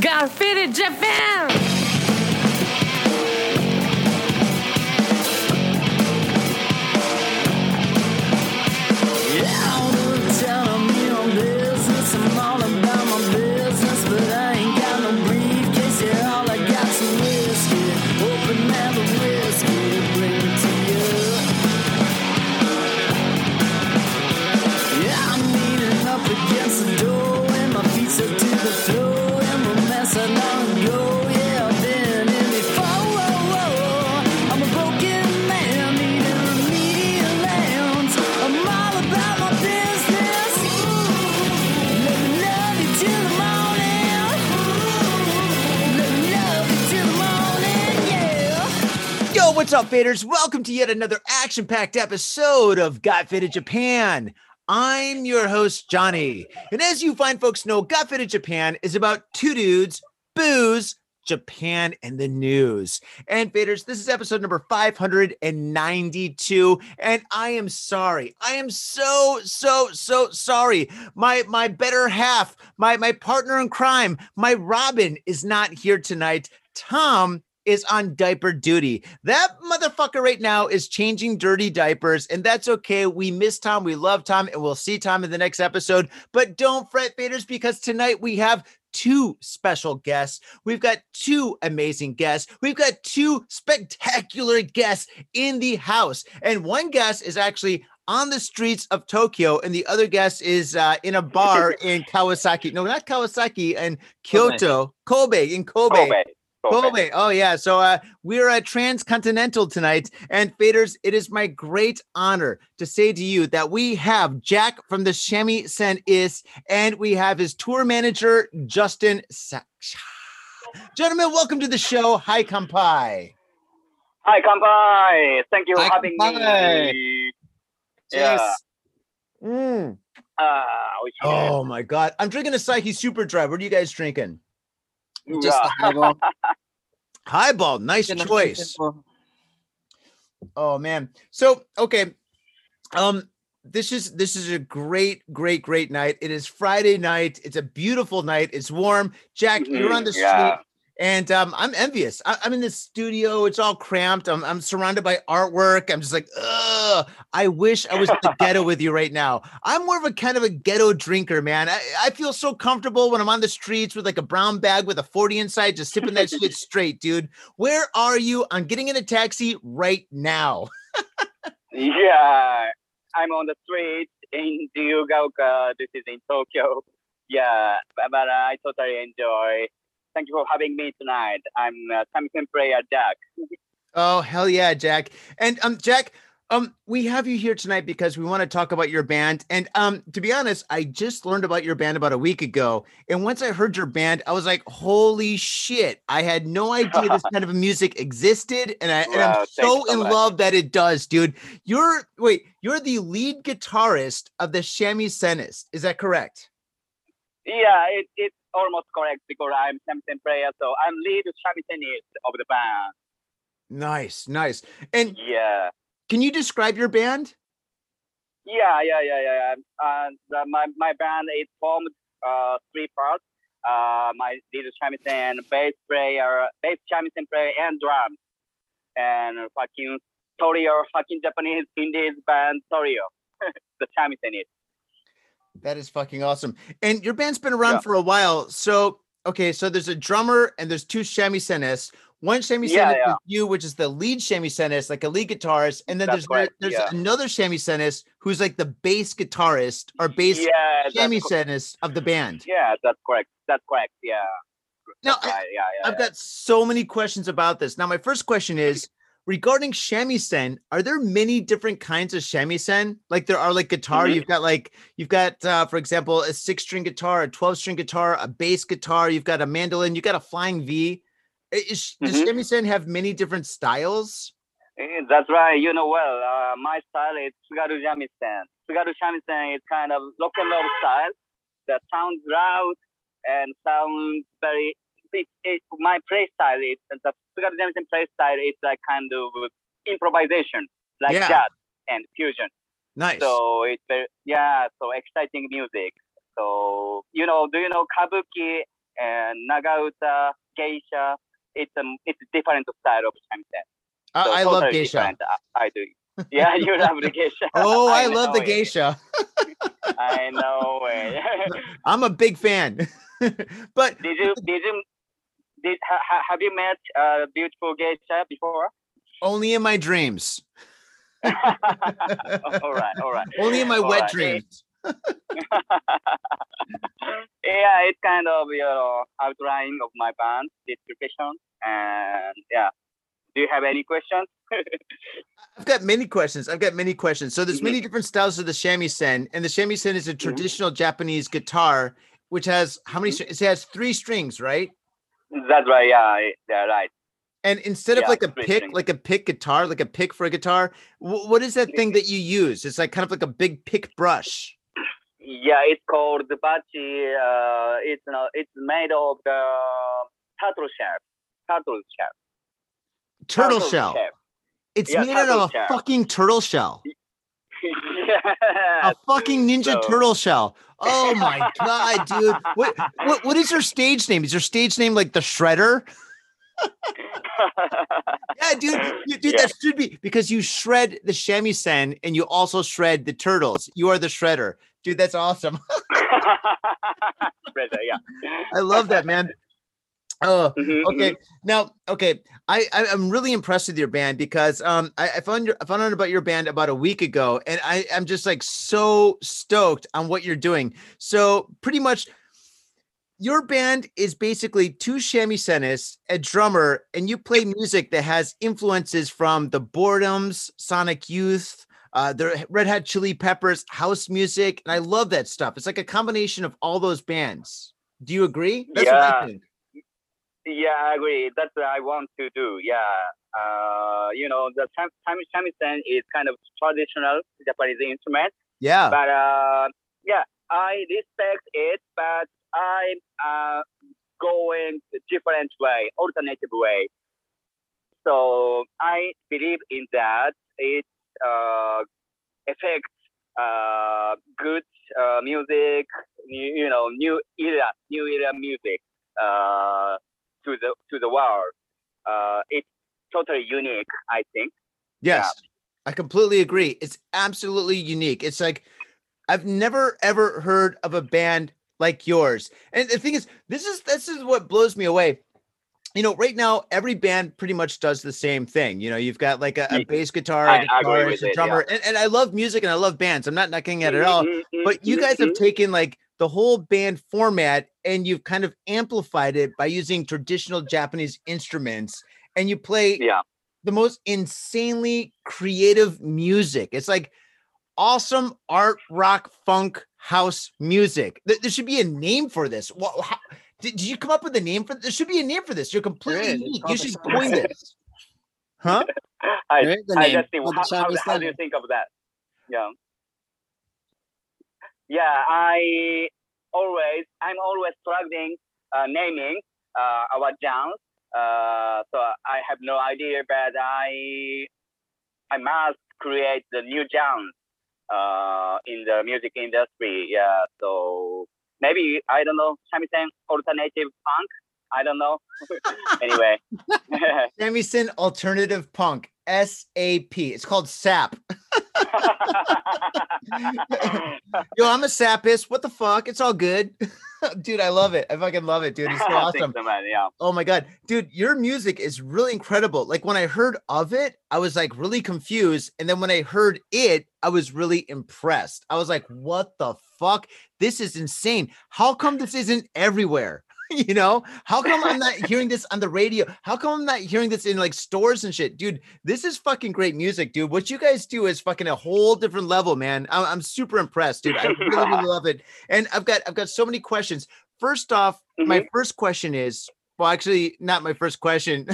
Faded Japan! Up, faders? Welcome to yet another action packed episode of Got Faded Japan. I'm your host, Johnny. And as you fine folks know, Got Faded Japan is about two dudes, booze, Japan, and the news. And faders, this is episode number 592. And I am sorry. I am so, so, so sorry. My my better half, my my partner in crime, my Robin is not here tonight. Tom is on diaper duty. That motherfucker right now is changing dirty diapers, and that's okay. We miss Tom, we love Tom, and we'll see Tom in the next episode. But don't fret, faders, because tonight we have two special guests. We've got two amazing guests. We've got two spectacular guests in the house, and one guest is actually on the streets of Tokyo, and the other guest is uh, in a bar in Kawasaki. No, not Kawasaki, and Kyoto, Kobe, in Kobe. Kobe. Kobe. Oh yeah. So uh, we're at Transcontinental tonight, and faders, it is my great honor to say to you that we have Jack from the Shamisenists, and we have his tour manager Justin. Sa- Gentlemen, welcome to the show. Hi, Kampai. Hi, Kampai. Thank you for having Kampai. me. Yeah. Yes. Mm. Uh, Oh my God, I'm drinking a Asahi Super Dry. What are you guys drinking? Just a highball. Highball. Nice choice. Oh man. So okay. Um this is this is a great, great, great night. It is Friday night. It's a beautiful night. It's warm. Jack, you're on the street. And um, I'm envious. I, I'm in the studio. It's all cramped. I'm, I'm surrounded by artwork. I'm just like, ugh. I wish I was in the ghetto with you right now. I'm more of a kind of a ghetto drinker, man. I, I feel so comfortable when I'm on the streets with like a brown bag with a 40 inside, just sipping that shit straight, dude. Where are you? I'm getting in a taxi right now. Yeah. I'm on the street in Jiyugaoka. This is in Tokyo. Yeah, but, but I totally enjoy. Thank you for having me tonight. I'm uh, shamisen player Jack. Oh hell yeah, Jack. And um, Jack, um, we have you here tonight because we want to talk about your band. And um, to be honest, I just learned about your band about a week ago. And once I heard your band, I was like, holy shit! I had no idea this kind of music existed, and I and I'm Wow, so so in much. love that it does, dude. You're wait, you're the lead guitarist of the Shamisenist. Is that correct? Yeah, it, it's almost correct because I'm shamisen player, so I'm lead shamisenist of the band. Nice, nice. And Yeah. can you describe your band? Yeah, yeah, yeah, yeah. Uh, the, my my band is formed uh three parts. Uh, my lead shamisen, bass player, bass shamisen player, and drums. And fucking Torio, fucking Japanese Indies band Torio, the Shamisenists. That is fucking awesome. And your band's been around Yeah. for a while. So, okay, so there's a drummer and there's two shamisen One shamisen Yeah, is yeah. you, which is the lead shamisen like a lead guitarist, and then That's there's correct, there's another shamisen who's like the bass guitarist or bass Yeah, that's co- shamisen of the band. yeah, that's correct. That's correct. Yeah. Now, I- right. Yeah, yeah. I've got so many questions about this. Now, my first question is regarding shamisen. Are there many different kinds of shamisen? Like there are like guitar. Mhm. You've got like you've got, uh, for example, a six-string guitar, a twelve-string guitar, a bass guitar. You've got a mandolin. You've got a flying V. Is, Does Mhm. shamisen have many different styles? Eh, That's right. You know well. Uh, my style is Tsugaru Shamisen. Tsugaru Shamisen is kind of and roll style that sounds loud and sounds very. It, it, my play style is the Tsugaru Shamisen play style is like kind of improvisation, like Yeah. jazz and fusion. Nice. So it's very yeah. So exciting music. So you know, do you know kabuki and Nagauta, Geisha. It's a it's a different style of shamisen. I, So I love totally geisha. I, I do. Yeah, you love the geisha. Oh, I, love the it. geisha. I know it. I'm a big fan. but did you did you did ha, ha- have you met a beautiful geisha before? only in my dreams. all right, all right. Only in my All wet right. dreams. yeah, it's kind of you know outline of my band description, and yeah. Do you have any questions? I've got many questions. I've got many questions. So there's Mhm. many different styles of the shamisen, and the shamisen is a Mm-hmm. traditional Japanese guitar, which has how many? Mhm. strings? It has three strings, right? That's right. Yeah, yeah, right. And instead of Yeah, like a pick, like a pick guitar, like a pick for a guitar, wh- what is that thing that you use? It's like kind of like a big pick brush. Yeah, it's called the bachi. Uh, it's know, it's made of the turtle shell. Turtle shell. Turtle shell. It's Yeah, made out of a shell. fucking turtle shell. yeah. A fucking ninja So- turtle shell. Oh my god, dude. What, what what is your stage name? Is your stage name like the Shredder? Yeah, dude, dude, Yeah. that should be because you shred the shamisen and you also shred the turtles. You are the shredder, dude. That's awesome. Brother, yeah. I love that, man. Oh, Mhm, okay. Now, okay, I, I I'm really impressed with your band because um I, I found your I found out about your band about a week ago, and I I'm just like so stoked on what you're doing. So pretty much. Your band is basically two shamisen a drummer, and you play music that has influences from the Boredoms, Sonic Youth, uh, the Red Hot Chili Peppers, house music, and I love that stuff. It's like a combination of all those bands. Do you agree? That's what I Yeah. Yeah, I agree. That's what I want to do. Yeah. Uh, you know, the tam- tam- shamisen is kind of traditional Japanese instrument, Yeah. but uh, yeah, I respect it, but I'm uh, going a different way, alternative way. So I believe in that. It uh, affects uh, good uh, music, you, you know, new era, new era music uh, to the to the world. Uh, it's totally unique, I think. Yes, I completely agree. It's absolutely unique. It's like I've never ever heard of a band like yours. And the thing is, this is this is what blows me away. You know, right now every band pretty much does the same thing. You know, you've got like a, a bass guitar, a guitarist, a it, yeah. drummer, and, and I love music and I love bands. I'm not knocking at it at all. Mhm, mhm, But you guys have mhm. taken like the whole band format and you've kind of amplified it by using traditional Japanese instruments and you play yeah. the most insanely creative music. It's like awesome art, rock, funk, house music. There, there should be a name for this. What, how, did, did you come up with a name for There should be a name for this. You're completely unique. You should Shamisen. coin this. Huh? I, There is a I name just think, how, how, how do you think of that? Yeah. Yeah, I always, I'm always struggling uh, naming uh, our genres. Uh, so I have no idea, but I, I must create the new genres uh, in the music industry. Yeah, so maybe I don't know, shamisen alternative punk. I don't know. anyway. Shamisen Alternative Punk, SAP. It's called SAP. Yo, I'm a sapist. What the fuck? It's all good. dude, I love it. I fucking love it, dude. It's so awesome. man. Yeah. Oh my god, dude, your music is really incredible. Like when I heard of it, I was like really confused, and then when I heard it, I was really impressed. I was like, "What the fuck? This is insane. How come this isn't everywhere?" you know, how come I'm not hearing this on the radio? How come I'm not hearing this in like stores and shit, dude? This is fucking great music, dude. What you guys do is fucking a whole different level, man. I'm, I'm super impressed, dude. I really, really love it. And I've got I've got so many questions. First off, my first question is well, actually, not my first question.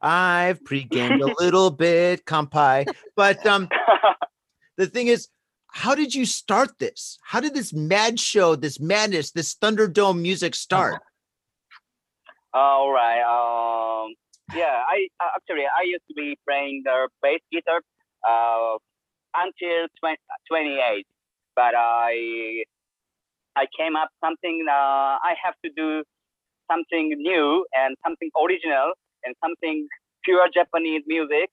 I've pre-gamed a little bit, kampai. But um, the thing is, how did you start this? How did this mad show, this madness, this Thunderdome music start? All right. Um, yeah, I uh, actually I used to be playing the bass guitar uh, until 20, 28, but I I came up something. Uh, I have to do something new and something original and something pure Japanese music.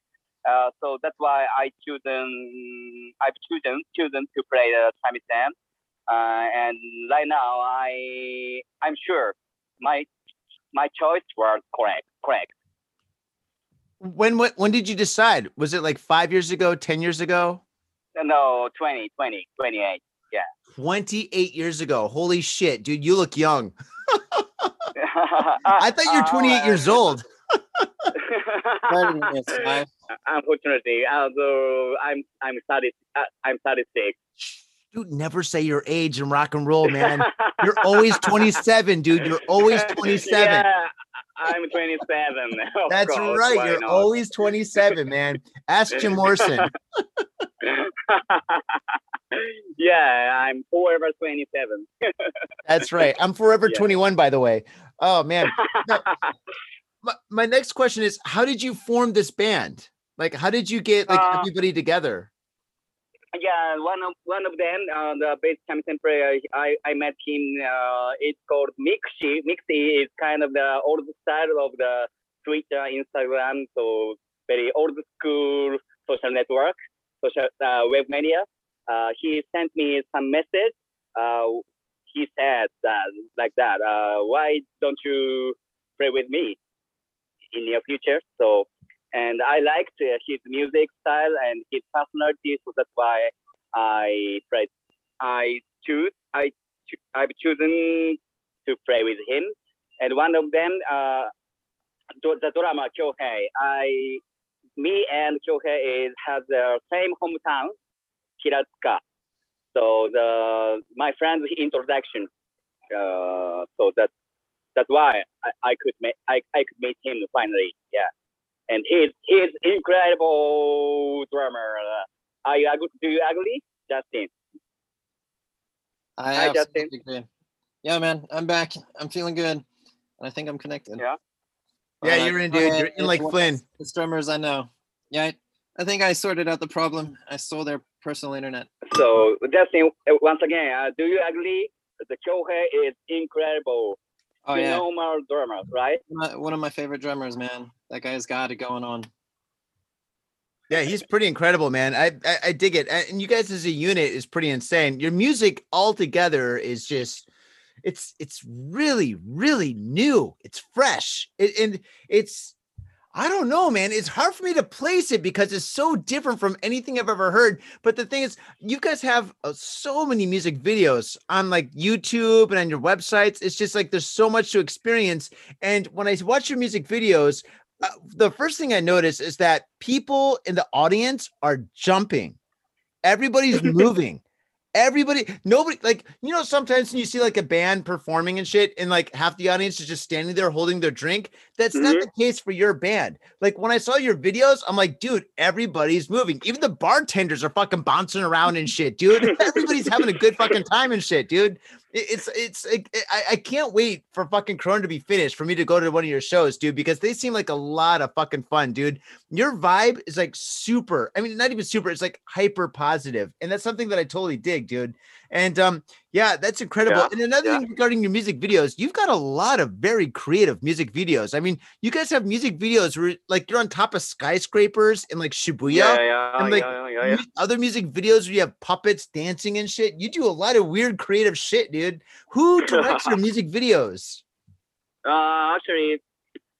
Uh, so that's why I chosen I've chosen chosen to play the shamisen. Uh, and right now I I'm sure my my choice were correct correct. When when when did you decide? Was it like five years ago, ten years ago? No, 20, 20, 28. Yeah. 28 years ago. Holy shit, dude, you look young. I thought you're 28 years old. Unfortunately, although I'm I'm 30, uh, I'm 36. Dude, never say your age in rock and roll, man. You're always 27, dude. You're always 27. Yeah, I'm 27. That's course, right. You're not? always 27, man. Ask Jim Morrison. yeah, I'm forever 27. That's right. I'm forever Yeah. 21, by the way. Oh man. My, my next question is how did you form this band? Like how did you get like Uh, everybody together? Yeah, one of one of them, uh, the bass shamisen player, I, I met him. Uh, it's called Mixi. Mixi is kind of the old style of the Twitter, Instagram, so very old school social network, social uh, web media. Uh, he sent me some message. Uh, he said that like that. Uh, why don't you play with me in near future? So and I liked uh, his music style and his personality, so that's why I played. I choose. I cho- I've chosen to play with him, and one of them, uh, the drama Kyohei. I, me and Kyohei is has the same hometown, Hiratsuka. So the my friend's introduction. Uh, so that that's why I, I could make I, I could meet him finally. Yeah and he's he's incredible drummer. Uh, are you agree? Do you agree, Justin? I Hi, Justin. absolutely agree. Yeah, man, I'm back. I'm feeling good. And I think I'm connected. Yeah. Yeah, Uh, you're in, dude. You're in like Flynn. The drummers I know. Yeah, I, I think I sorted out the problem. I stole their personal internet. So Justin, uh, once again, uh, do you agree? The Kyohei is incredible, Oh yeah, phenomenal drummer, right? one of my- one of my favorite drummers, man. That guy's got it going on. Yeah, he's pretty incredible, man. I, I I dig it. And you guys as a unit is pretty insane. Your music altogether is just it's it's really really new. It's fresh. It, and it's I don't know, man. It's hard for me to place it because it's so different from anything I've ever heard. But the thing is, you guys have uh, so many music videos on like YouTube and on your websites. It's just like there's so much to experience. And when I watch your music videos, uh, the first thing I notice is that people in the audience are jumping. Everybody's moving. Everybody, nobody, like, you know, sometimes when you see like a band performing and shit, and like half the audience is just standing there holding their drink. That's not Mhm. the case for your band. Like, when I saw your videos, I'm like, dude, everybody's moving. Even the bartenders are fucking bouncing around and shit, dude. Everybody's having a good fucking time and shit, dude. It- It's, it's, it, I, I can't wait for fucking Corona to be finished for me to go to one of your shows, dude, because they seem like a lot of fucking fun, dude. Your vibe is like super i mean not even super it's like hyper positive and that's something that i totally dig dude. And um yeah that's incredible. Yeah, and another yeah. thing regarding your music videos you've got a lot of very creative music videos. I mean you guys have music videos where like you're on top of skyscrapers in like shibuya yeah, yeah, and, like, other music videos where you have puppets dancing and shit. You do a lot of weird creative shit dude. Who directs your music videos? Uh, actually,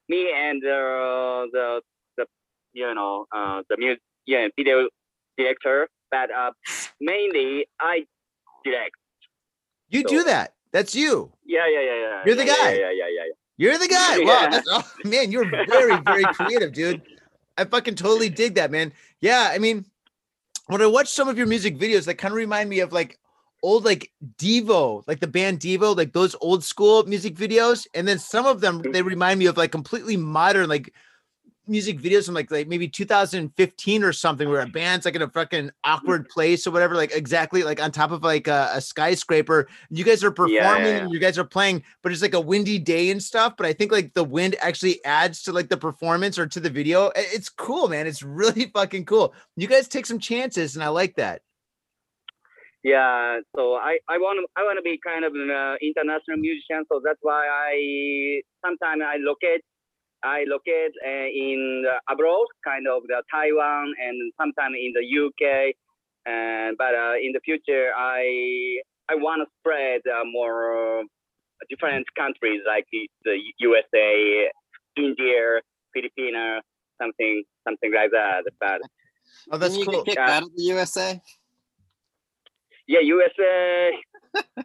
me and uh, the the you know uh, the music yeah video director, but uh, mainly I direct. You do that that's you Yeah, yeah, yeah, yeah. You're the yeah, guy. Yeah, yeah, yeah, yeah. You're the guy. Wow, oh, man, you're very, very creative, dude. I fucking totally dig that, man. Yeah, I mean, when I watch some of your music videos, that kind of remind me of like old, like Devo, like the band Devo, like those old school music videos, and then some of them they remind me of like completely modern, like music videos from like like maybe 2015 or something, where a band's like in a fucking awkward place or whatever, like exactly like on top of like a, a skyscraper. You guys are performing, Yeah, yeah, and you guys are playing, but it's like a windy day and stuff. But I think like the wind actually adds to like the performance or to the video. It's cool, man. It's really fucking cool. You guys take some chances, and I like that. yeah. So I I want to I want to be kind of an uh, international musician. So that's why I sometimes I locate I locate uh, in the abroad, kind of the Taiwan and sometimes in the UK. And but uh, in the future, I I want to spread uh, more uh, different countries like the- the USA, India, Philippines, something something like that. But Oh, that's Didn't you cool. get kicked out of the USA? yeah, USA.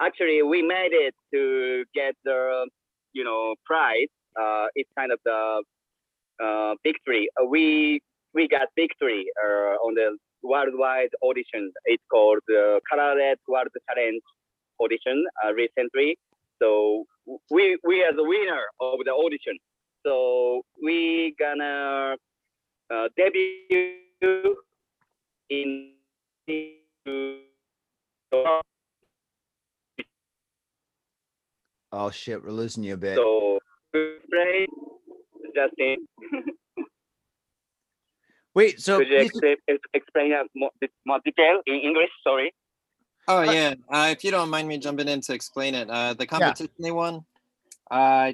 Actually, we made it to get the you know prize. Uh, it's kind of the uh, victory. Uh, we we got victory uh, on the worldwide audition. It's called the Kararet World Challenge audition uh, recently. So we we are the winner of the audition. So we gonna uh, debut in Oh shit, we're losing you a bit. so play Justin. Wait, so Could you please- ex- ex- explain uh, more, more detail in English? Sorry. Oh yeah. Uh, if you don't mind me jumping in to explain it, uh, the competition they won, uh,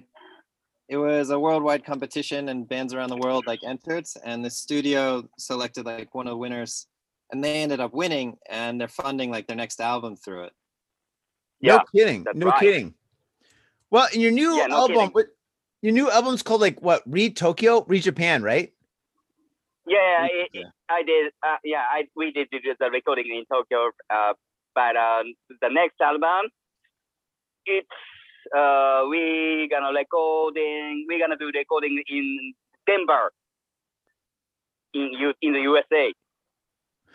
it was a worldwide competition and bands around the world like entered, and the studio selected like one of the winners, and they ended up winning, and they're funding like their next album through it. no kidding, no right. kidding. Well, in your new Yeah, no album, kidding. your new album's called like what? Read Tokyo, Read Japan, right? Yeah, Yeah. it, I did. Uh, yeah, I we did, do the recording in Tokyo. Uh, but um, the next album, it's uh, we gonna recording. We gonna do recording in Denver, in U in the USA,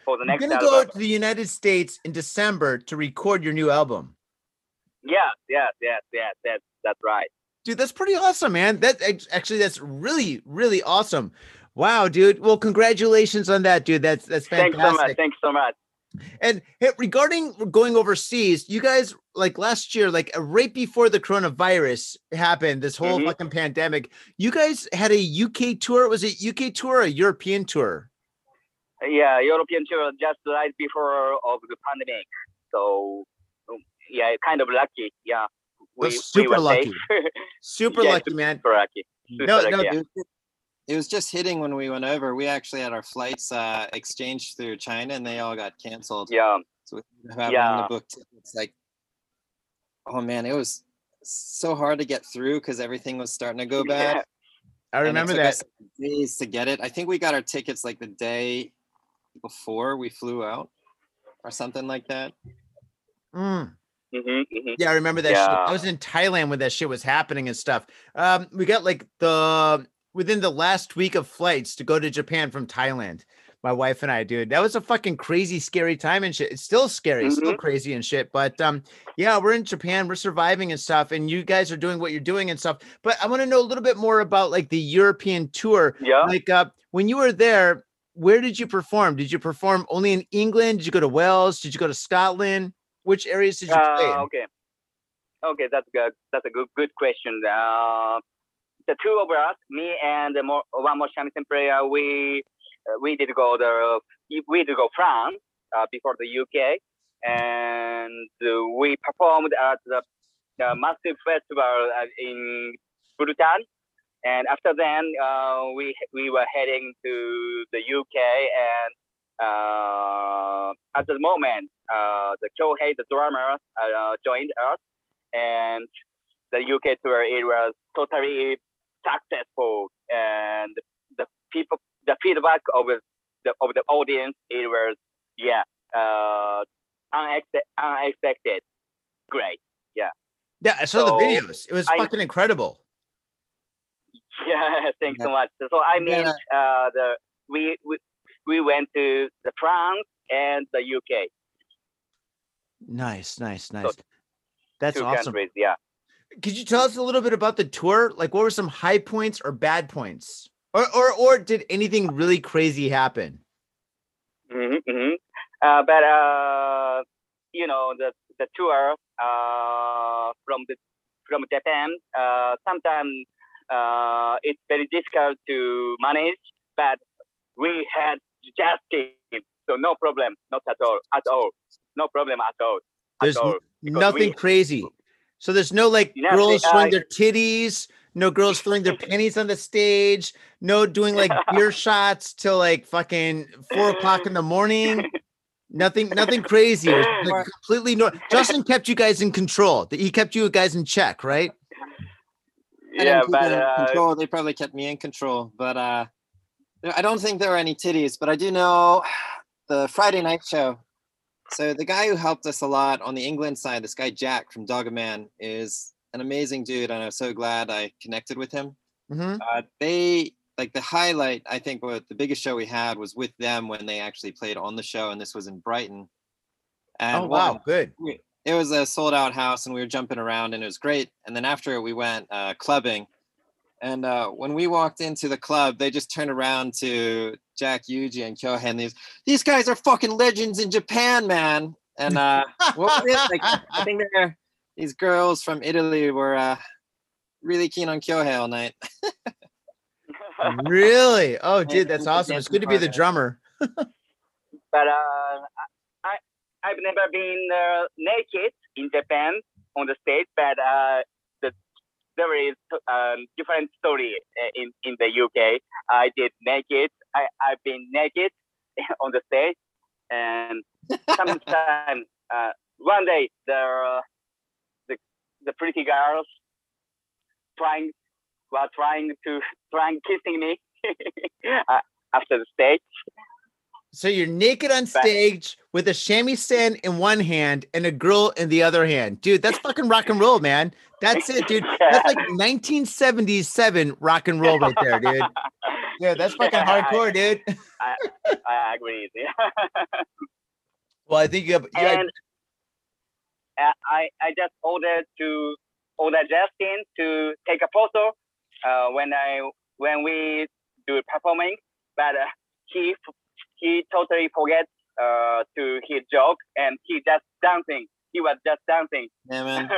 for the next, You're gonna go to the United States in December to record your new album. Yeah, yes, yes, yes, that's that's right. Dude, that's pretty awesome, man. That actually that's really, really awesome. Wow, dude. Well, congratulations on that, dude. That's that's fantastic. Thanks so much. Thanks so much. And hey, regarding going overseas, you guys like last year, like uh, right before the coronavirus happened, this whole Mhm. fucking pandemic, you guys had a UK tour. Was it UK tour or a European tour? Yeah, European tour just right before of the pandemic. So um, yeah, kind of lucky. Yeah, we, super we were lucky. safe. Super Yeah, lucky, man. super lucky. Super No, lucky, no, yeah. It was, it was just hitting when we went over. We actually had our flights uh, exchanged through China, and they all got canceled. yeah. So we ended up having Yeah. to book tickets. Like, oh man, it was so hard to get through because everything was starting to go bad. I and it remember took that. us days to get it. I think we got our tickets like the day before we flew out, or something like that. Mm. Hmm hmm Yeah, I remember that. Shit. I was in Thailand when that shit was happening and stuff. Um, we got like the within the last week of flights to go to Japan from Thailand. My wife and I, dude, that was a fucking crazy, scary time and shit. It's still scary, it's still crazy and shit. But um, yeah, we're in Japan, we're surviving and stuff, and you guys are doing what you're doing and stuff. But I want to know a little bit more about like the European tour. Yeah. Like, uh, when you were there, where did you perform? Did you perform only in England? Did you go to Wales? Did you go to Scotland? Which areas did you play? in? Uh, okay. Okay, that's good. That's a good good question. Uh, the two of us, me and more, one more shamisen player, we uh, we did go the we did go France uh, before the UK, and uh, we performed at the, the massive festival uh, in Bhutan. And after then, uh, we we were heading to the UK, and uh, at the moment, uh, the Kyohei, the drummer, uh, joined us, and the UK tour it was totally successful, and the people, the feedback of the of the audience, it was yeah, uh, unexpected, unexpected, great. Yeah, Yeah, I saw So, the videos. It was I- fucking incredible. Yeah, thanks so much. So I mean, Yeah. uh, the we, we we went to the France and the UK, Nice, nice, nice. That's two awesome. countries. Yeah. Could you tell us a little bit about the tour? Like, what were some high points or bad points, or or or did anything really crazy happen? hmm hmm Uh, but uh, you know the the tour uh, from the from Japan. Uh, sometimes uh, it's very difficult to manage, but we had Justin. So no problem, not at all, at all, no problem at all, at There's all. nothing we- crazy. So there's no like Yeah, girls they- throwing uh, their titties, no girls throwing their panties on the stage, no doing like beer shots till like fucking four o'clock in the morning. Nothing, nothing crazy. Like Or- completely no. Justin kept you guys in control. He kept you guys in check, right? Yeah, but uh, control. They probably kept me in control, but uh, there- I don't think there are any titties. But I do know the Friday night show. So the guy who helped us a lot on the England side, this guy Jack from Dog Man, is an amazing dude, and I'm so glad I connected with him. hmm Uh, they like the highlight. I think what the biggest show we had was with them when they actually played on the show, and this was in Brighton. And Oh wow, wow, good. it was a sold out house and we were jumping around and it was great and then after we went uh, clubbing and uh, when we walked into the club they just turned around to jack yuji and kyohei these these guys are fucking legends in japan man and uh what was it? Like, i think they're these girls from italy were uh, really keen on kyohei all night really? Oh, dude, that's awesome. It's good to be the drummer. but uh, I I've never been uh, naked in Japan on the stage, but uh, the, there is um, different story uh, in in the UK. I did naked. I I've been naked on the stage, and sometimes uh, one day the the the pretty girls trying were trying to trying kissing me after the stage. So you're naked on stage with a shamisen in one hand and a girl in the other hand. Dude, that's fucking rock and roll, man. That's it, dude. That's like 1977 rock and roll right there, dude. Yeah, that's fucking I- hardcore, dude. I agree. Well, I think you have, you and uh, I I just ordered to order Justin to take a photo uh, when I when we do performing, but uh, he he totally forgets uh, to his joke and he just dancing. He was just dancing. yeah man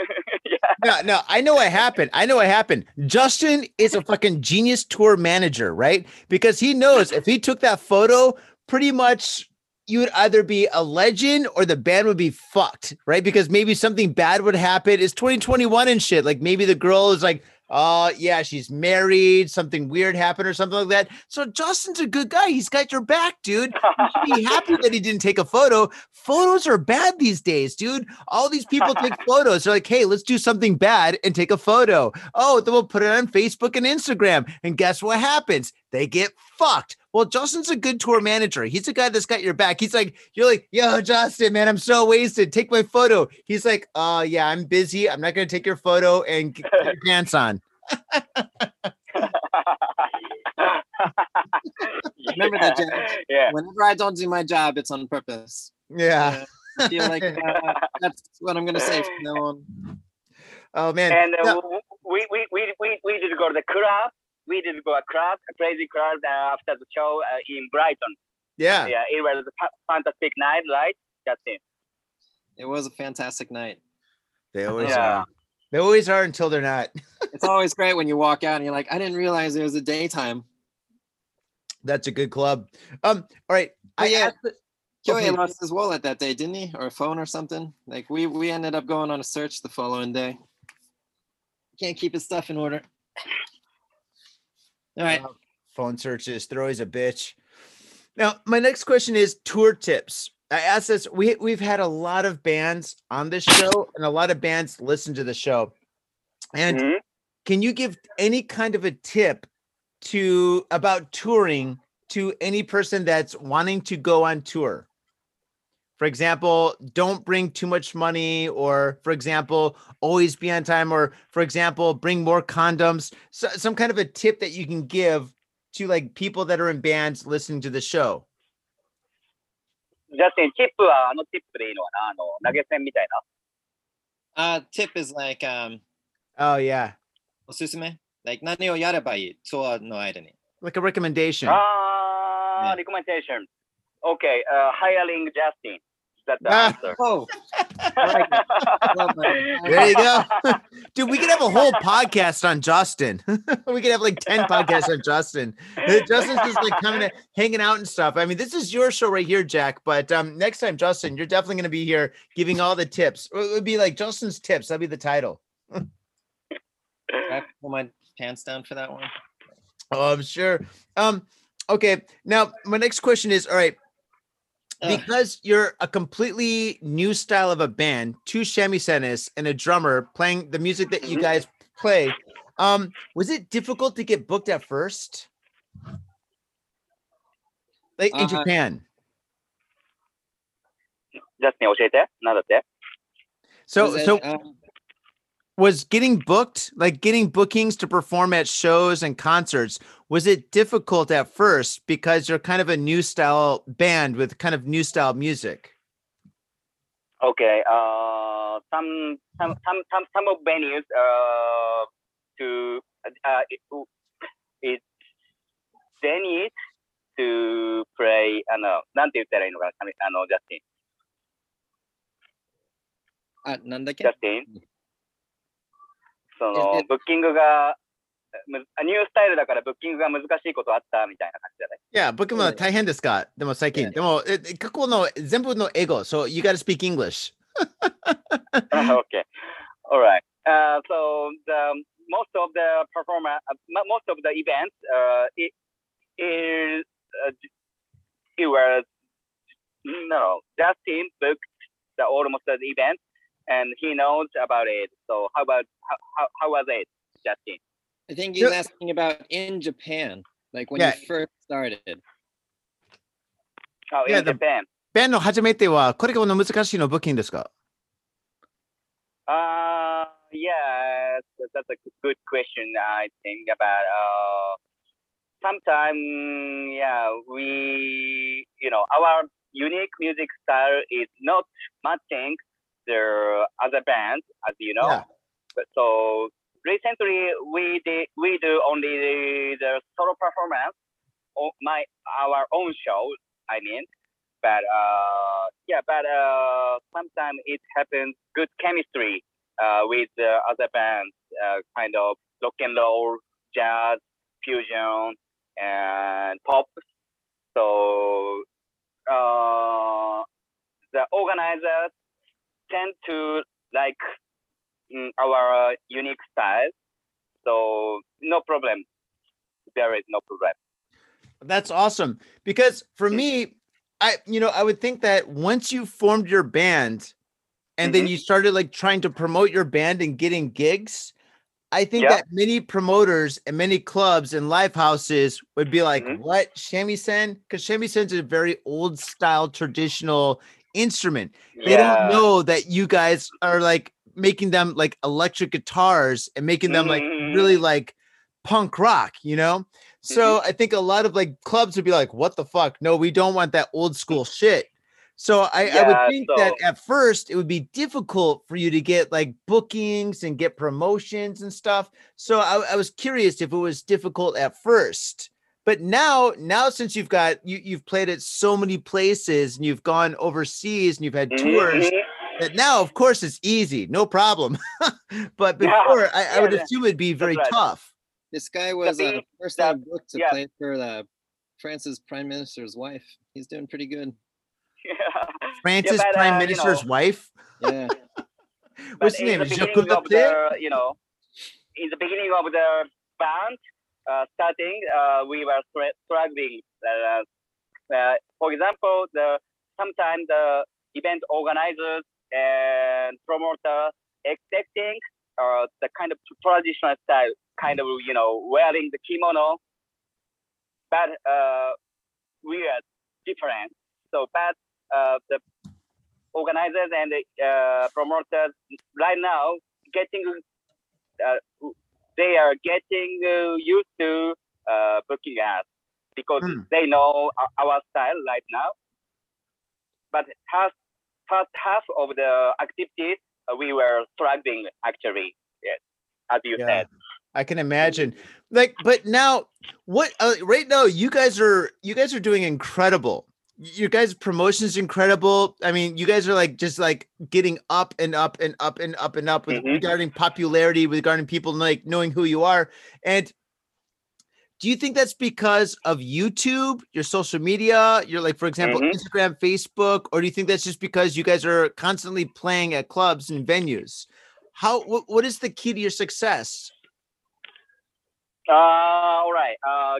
yeah. no, no, I know what happened. I know what happened. Justin is a fucking genius tour manager, right? Because he knows if he took that photo, pretty much you would either be a legend or the band would be fucked, right? Because maybe something bad would happen. It's 2021 and shit. Like maybe the girl is like, oh, yeah, she's married, something weird happened or something like that. So Justin's a good guy. He's got your back, dude. You should be happy that he didn't take a photo. Photos are bad these days, dude. All these people take photos. They're like, hey, let's do something bad and take a photo. Oh, then we'll put it on Facebook and Instagram. And guess what happens? They get fucked. Well, Justin's a good tour manager. He's a guy that's got your back. He's like, you're like, yo, Justin, man, I'm so wasted. Take my photo. He's like, uh, yeah, I'm busy. I'm not gonna take your photo and get your pants on. Remember that, Jack. Yeah. whenever i don't do my job it's on purpose Yeah. I feel like uh, that's what i'm gonna say from now on Oh man. And uh, No. w- we, we, we, we, we did go to the club. We did go a club, a crazy club uh, after the show uh, in Brighton. yeah. Yeah, it was a fantastic night, right, Justin? it It was a fantastic night They always Yeah. are. They always are until they're not. it's always great when you walk out and you're like, I didn't realize it was a daytime. That's a good club. Um, all right. Oh, I yeah. asked the- Kyohei Okay. lost his wallet that day, didn't he? Or a phone or something? Like we we ended up going on a search the following day. Can't keep his stuff in order. All right. Uh, phone searches. They're always a bitch. Now, my next question is tour tips. I asked this. We we've had a lot of bands on this show, and a lot of bands listen to the show. And Mhm. can you give any kind of a tip to about touring to any person that's wanting to go on tour? For example, don't bring too much money, or for example, always be on time, or for example, bring more condoms. So, some kind of a tip that you can give to like people that are in bands listening to the show. ジャスティン、チップはあのチップでいいのかなあの、投げ銭みたいな。 Uh tip is like um Oh yeah, おすすめ like 何をやればいいツアーの間に。 like a recommendation. あー、recommendation. Okay, uh, hiring Justin. That's the answer. Oh, There you go. Dude, we could have a whole podcast on Justin. we could have like 10 podcasts on Justin. Justin's just like coming, in, hanging out and stuff. I mean, this is your show right here, Jack. But um, next time, Justin, you're definitely going to be here giving all the tips. It would be like Justin's tips. That'd be the title. I have to pull my pants down for that one. Oh, I'm sure. Um, okay. Now, my next question is all right, Ugh because you're a completely new style of a band, two shamisenists and a drummer playing the music that you guys play. Um, was it difficult to get booked at first? Like in uh, Japan. So so was getting booked, like getting bookings to perform at shows and concerts, was it difficult at first because you're kind of a new style band with kind of new style music? Okay. Uh, some some some some some of venues uh to uh it, it they need to play あのなんて言ったらいいのかなあのジャスティンあ、なんだっけジャスティンそえのえブッキングがむあ ニュースタイルだからブッキングが難しいことあったみたいな感じじゃないいや、僕もそう大変ですかでも最近。ねでも、え過去の全部の英語。So you gotta speak English. okay. All right. Uh, so the most of the performer, uh, mo- most of the events, uh, it is uh, it was no Justin booked the almost the event, and he knows about it. So how about how how, how was it, Justin? I think Yeah. he's asking about in Japan, like when Yeah. you first started. Oh, Yeah, in the- Japan. ベンの初めては、これがの難しいのブッキングですか Uh, yeah, that- that's a good question. I think about uh, sometime, yeah, we, you know, our unique music style is not matching the other bands, as you know. Yeah. But so recently, we did we do only the, the solo performance, on my our own show. I mean, but uh, yeah, but uh, sometimes it happens good chemistry uh, with the other bands, uh, kind of rock and roll, jazz, fusion, and pop. So uh, the organizers tend to like our unique style. So no problem. There is no problem. That's awesome. Because for me, I you know, I would think that once you formed your band and then Mhm. you started like trying to promote your band and getting gigs, I think Yeah. that many promoters and many clubs and live houses would be like, Mhm. what shamisen? Because shamisen is a very old style traditional instrument. They don't know that you guys are like making them like electric guitars and making them like really like punk rock, you know? So Mm-hmm. I think a lot of like clubs would be like, what the fuck? No, we don't want that old school shit. So I, I would think that at first it would be difficult for you to get like bookings and get promotions and stuff. So I, I was curious if it was difficult at first. But now, now since you've got you you've played at so many places and you've gone overseas and you've had tours, Mhm. That now of course it's easy, no problem. but Yeah, before I, I yeah, would yeah, assume it'd be very right. tough. This guy was uh, first that- time booked to yeah. play for the France's prime minister's wife. He's doing pretty good. Yeah. Francis but, Prime uh, you Minister's know, wife. Yeah. What's his name? the Is beginning Jacques of the, you know, in the beginning of the band uh, starting, uh, we were str- struggling. Uh, uh, for example, the sometimes the event organizers and promoters expecting uh, the kind of traditional style, kind of you know wearing the kimono, but uh, we are different. So, but uh, the organizers and the uh, promoters right now getting uh, they are getting uh, used to uh, booking us because Hmm. they know our, style right now. But half, first half of the activities uh, we were struggling actually. Yes, as you Yeah. said. I can imagine. Like, but now, what? Uh, right now, you guys are you guys are doing incredible. your guys' promotion is incredible. I mean, you guys are like just like getting up and up and up and up and up with Mhm. regarding popularity, regarding people like knowing who you are. And do you think that's because of YouTube, your social media, your like, for example, Mhm. Instagram, Facebook, or do you think that's just because you guys are constantly playing at clubs and venues? How what, what is the key to your success? Uh, all right. Uh,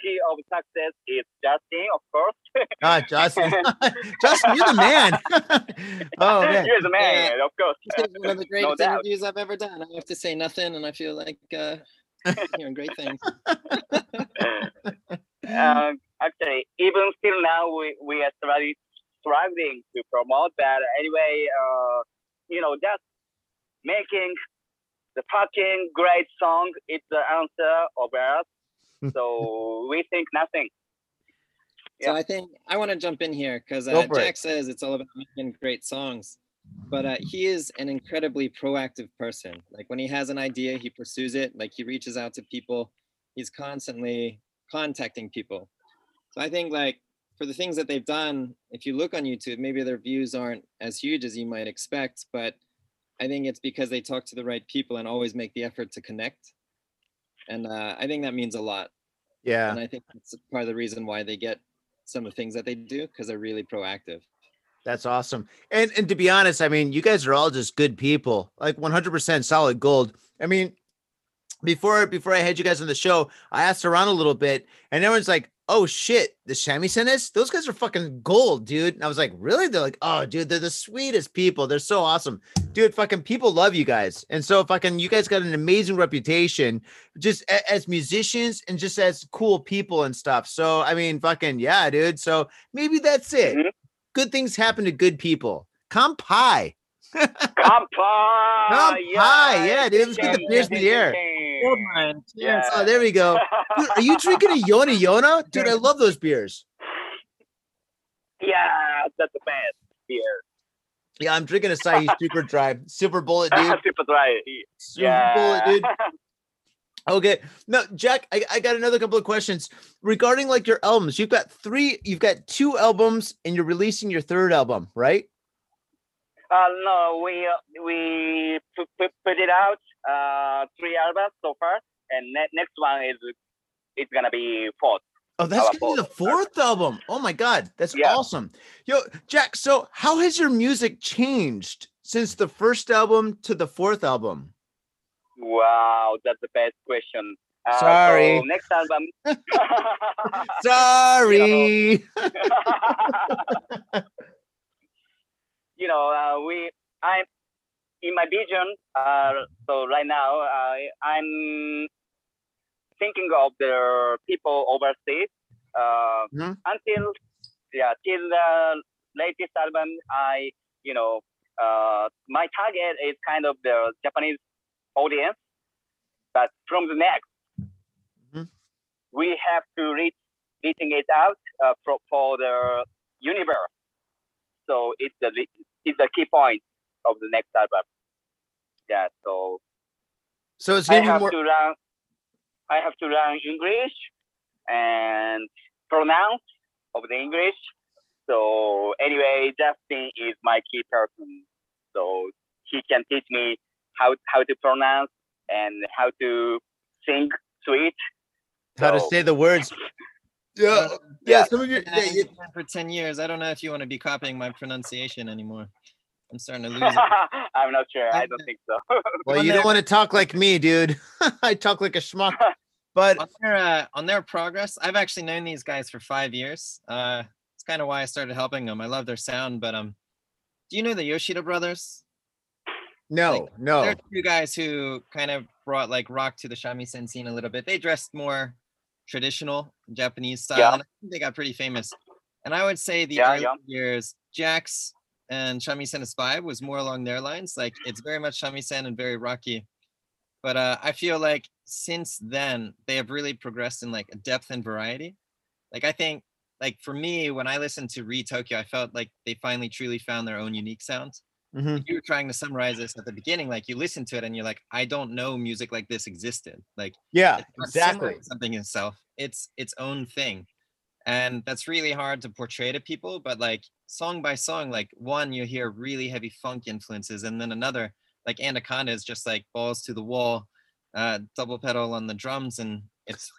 key of success is Justin, of course. Ah, Justin, Justin, you're the man. oh man, You're the man, of course. One of the greatest doubt. interviews I've ever done. I have to say nothing, and I feel like uh, hearing great things. um, actually, even still now, we, we are struggling, struggling to promote that. Anyway, uh, you know, just making the fucking great song is the answer of us. so we think nothing. So Yeah. I think I want to jump in here because uh, for it. Jack says it's all about making great songs, but uh, he is an incredibly proactive person. Like when he has an idea, he pursues it. Like he reaches out to people. He's constantly contacting people. So I think like for the things that they've done, if you look on YouTube, maybe their views aren't as huge as you might expect, but I think it's because they talk to the right people and always make the effort to connect. And uh, I think that means a lot yeah. and I think that's part of the reason why they get some of the things that they do because they're really proactive. That's awesome. And and to be honest, I mean, you guys are all just good people. Like 100% solid gold. I mean, before before I had you guys on the show, I asked around a little bit and everyone's like, "Oh shit, the Shamisenists those guys are fucking gold, dude." And I was like, "Really?" They're like, "Oh, dude, they're the sweetest people. They're so awesome." Dude, fucking people love you guys. And so fucking you guys got an amazing reputation just a- as musicians and just as cool people and stuff. So, I mean, fucking yeah, dude. So, maybe that's it Mhm. Good things happen to good people. Kampai. Kampai! Kampai, yeah, dude, let's get the beers in the air. Yeah. Oh, there we go. Dude, are you drinking a Yona Yona? Dude, I love those beers. Yeah, that's the best beer. Yeah, I'm drinking Asahi Super Dry. Super Bullet, dude. Super dry. Super Yeah. Bullet, dude. Okay. No, Jack, I, I got another couple of questions regarding like your albums. You've got three, you've got two albums and you're releasing your third album, right? Uh, no, we uh, we put, put, put it out uh, three albums so far, and ne- next one is it's gonna be fourth. Oh, that's gonna be the fourth album. Oh my god, that's Yeah. awesome. Yo, Jack, so how has your music changed since the first album to the fourth album? Wow, that's the best question. Uh, Sorry. So next album. Sorry. you know, uh, we I'm in my vision. Uh, so right now, uh, I'm thinking of the people overseas. Uh, Mhm. Until yeah, till the latest album, I you know, uh, my target is kind of the Japanese audience, but from the next, Mhm. we have to reach reaching it out uh, for, for the universe. So it's the it's the key point of the next album. Yeah. So So it's I be have more to learn. I have to learn English and pronounce of the English. So anyway, Justin is my key person. So he can teach me how how to pronounce and how to sing sweet. how to say the words. Yeah, Uh, yeah. yeah. Some of your yeah, been yeah. for 10 years. I don't know if you want to be copying my pronunciation anymore. I'm starting to lose it. I'm not sure. I don't think so. Well, you don't want to talk like me, dude. I talk like a schmuck. But on their uh, on their progress, I've actually known these guys for five years. Uh, it's kind of why I started helping them. I love their sound, but um, do you know the Yoshida brothers? No, Like, no. They're two guys who kind of brought like rock to the shamisen scene a little bit. They dressed more traditional Japanese style, Yeah. and I think they got pretty famous. And I would say the Yeah, early yeah. years, Jax and Shamisen's vibe was more along their lines. Like it's very much shamisen and very rocky. But uh, I feel like since then they have really progressed in like depth and variety. Like I think, like for me, when I listened to Re Tokyo, I felt like they finally truly found their own unique sound Mhm. you were trying to summarize this at the beginning like you listen to it and you're like i don't know music like this existed like Yeah, it's not similar exactly. something in itself it's its own thing and that's really hard to portray to people. But like song by song, like one you hear really heavy funk influences, and then another like Anaconda is just like balls to the wall, uh, double pedal on the drums, and it's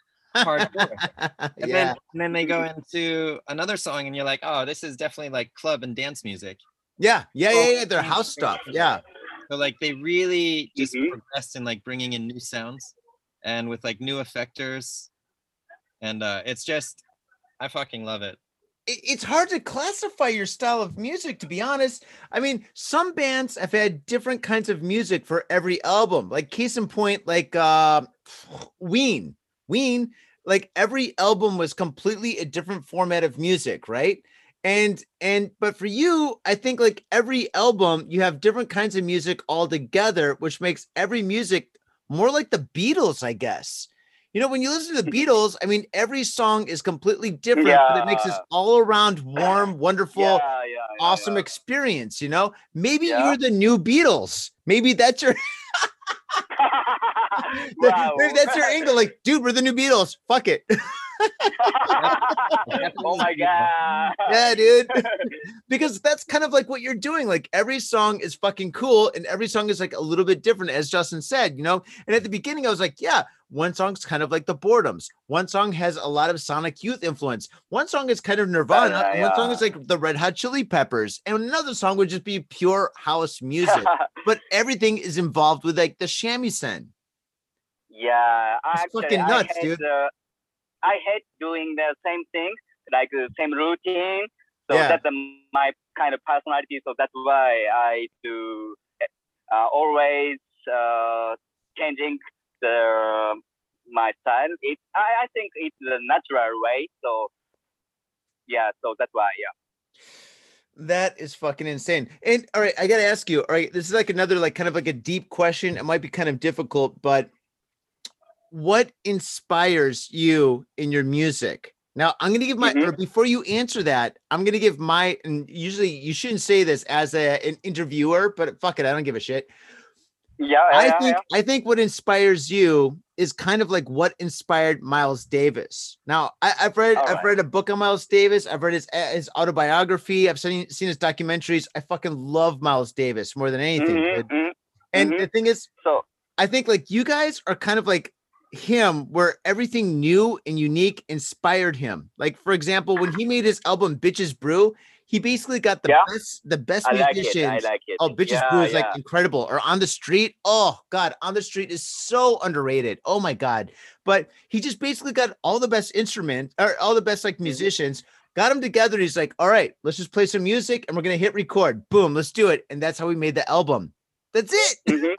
hardcore. and yeah. then and then they go into another song, and you're like, oh, this is definitely like club and dance music. Yeah, yeah, yeah, Oh, yeah. Their house stuff. Yeah. So like they really just Mhm. progressed in like bringing in new sounds and with like new effectors, and uh, it's just I fucking love it. it- it's hard to classify your style of music to be honest i mean some bands have had different kinds of music for every album like case in point like uh ween ween like every album was completely a different format of music right and and but for you i think like every album you have different kinds of music all together which makes every music more like the beatles i guess you know, when you listen to the mm-hmm. Beatles, I mean, every song is completely different, but it makes this all around warm, wonderful, yeah, yeah, yeah, awesome yeah. experience. You know, maybe Yeah. you're the new Beatles. Maybe that's your wow. maybe that's your angle. Like, dude, we're the new Beatles. Fuck it. oh my god. yeah, dude. because that's kind of like what you're doing. Like every song is fucking cool, and every song is like a little bit different, as Justin said, you know. And at the beginning, I was like, yeah, one song's kind of like the boredoms. One song has a lot of Sonic Youth influence. One song is kind of Nirvana, yeah, one song is like the Red Hot Chili Peppers, and another song would just be pure house music. but everything is involved with like the shamisen. yeah, It's actually, fucking nuts, I dude. I hate doing the same thing, like the same routine. So Yeah. that's um, my kind of personality. So that's why I do uh, always uh, changing the my style. It I, I think it's the natural way. So yeah, so that's why yeah. That is fucking insane. And all right, I gotta ask you. All right, this is like another like kind of like a deep question. It might be kind of difficult, but what inspires you in your music? Now, I'm gonna give my Mhm. or before you answer that, I'm gonna give my and usually you shouldn't say this as a, an interviewer, but fuck it, I don't give a shit. Yeah, I yeah, think yeah. I think what inspires you is kind of like what inspired Miles Davis. Now, I, I've read All I've right. read a book on Miles Davis. I've read his his autobiography. I've seen seen his documentaries. I fucking love Miles Davis more than anything. Mhm, dude. mhm. And mhm. the thing is, So I think like you guys are kind of like him, where everything new and unique inspired him. Like for example, when he made his album Bitches Brew, he basically got the Yeah. best the best I like musicians like. Oh, Bitches yeah, Brew is yeah. like incredible. Or On the Street. Oh, God. On the Street is so underrated. Oh, my God. But he just basically got all the best instruments or all the best like Mm-hmm. musicians, got them together. And he's like, all right, let's just play some music and we're going to hit record. Boom, let's do it. And that's how we made the album. That's it. Mhm.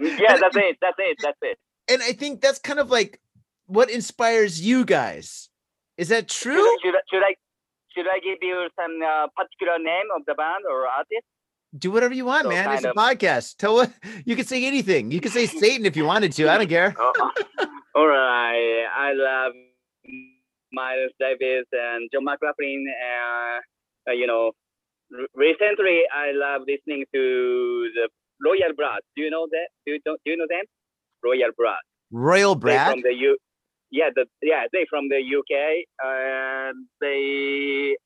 yeah, that's it. That's it. That's it. And I think that's kind of like what inspires you guys. Is that true? should, I- should I should I give you some uh, particular name of the band or artist? Do whatever you want, So man. It's a of- podcast. Tell what you can say anything. You can say Satan if you wanted to. I don't care. Oh, all right. I love Miles Davis and John McLaughlin. Uh, uh, you know, r- recently I love listening to the Royal Blood. Do you know that? Do you, do you know them? Royal Blood. Royal Brad. from the U. Yeah, the yeah they from the UK. and they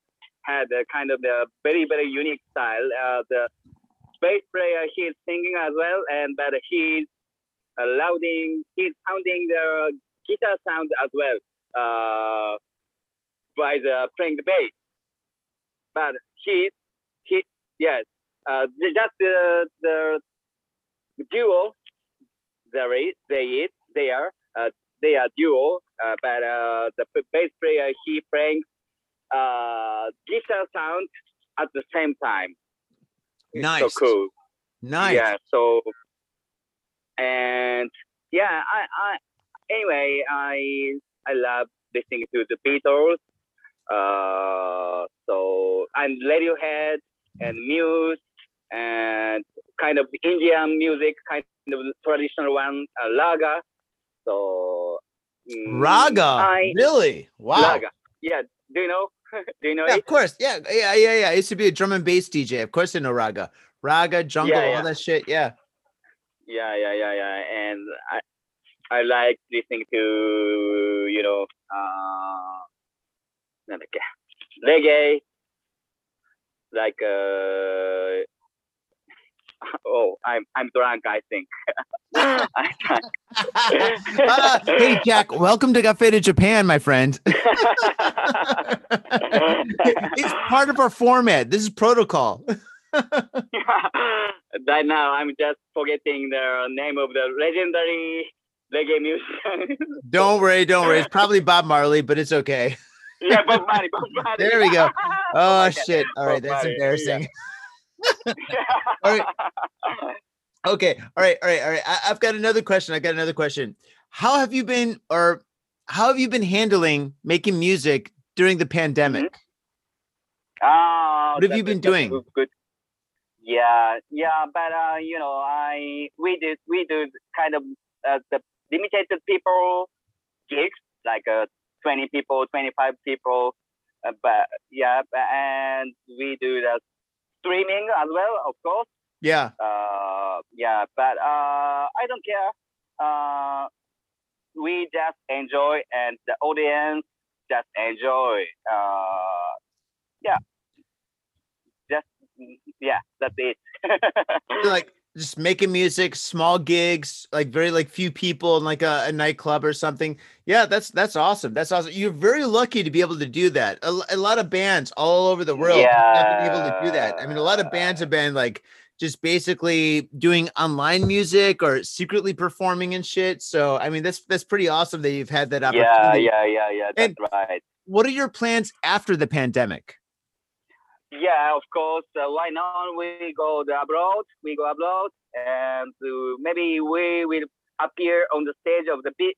had a kind of the very very unique style. Uh, the bass player he's singing as well, and but he's uh, louding, he's sounding the guitar sound as well uh, by the playing the bass. But he he yes, uh, just the the duo there is they is they are uh, they are duo, uh, but uh, the bass player he playing uh, guitar sound at the same time. It's Nice. So cool. Nice. Yeah. So and yeah, I I anyway I I love listening to the Beatles. Uh, so and Radiohead and Muse and kind of Indian music, kind of traditional one, uh, Raga. So mm, Raga. I, really? Wow. Raga. Yeah. Do you know? do you know Yeah, it? of course. Yeah, yeah, yeah, yeah. I used to be a drum and bass DJ. Of course, I know Raga. Raga, jungle, Yeah, yeah. all that shit. Yeah. yeah yeah yeah yeah and i i like listening to you know uh なんだっけ、レゲエ、like, uh, oh, I'm, I'm drunk, I think. Ah, hey Jack, welcome to Got Faded Japan, my friend. it's part of our format. This is protocol. right now, I'm just forgetting the name of the legendary reggae musician. Don't worry, don't worry. It's probably Bob Marley, but it's okay. yeah, Bob Marley, Bob Marley. There we go. Oh shit. All right, Bob that's Marley, embarrassing. yeah. All right. Okay. All right. All right. All right. I, I've got another question. I've got another question. How have you been, or how have you been handling making music during the pandemic? Ah, What have you been doing? Good, good. Yeah, yeah, but uh, you know, I we did we do kind of uh, the limited people gigs, like uh, twenty people, twenty five people, uh, but yeah, and we do the streaming as well, of course. Yeah. Uh, yeah, but uh, I don't care. Uh, we just enjoy, and the audience just enjoy. Uh, yeah, just yeah, that's it. Like just making music, small gigs, like very like few people in like a, a nightclub or something. Yeah, that's that's awesome. That's awesome. You're very lucky to be able to do that. A, a lot of bands all over the world have been able to do that. I mean, a lot of bands have been like just basically doing online music or secretly performing and shit. So I mean, that's that's pretty awesome that you've had that opportunity. yeah, yeah, yeah, yeah. That's And- right. What are your plans after the pandemic? Yeah, of course. Uh, why not? We go abroad. We go abroad, and uh, maybe we will appear on the stage of the big,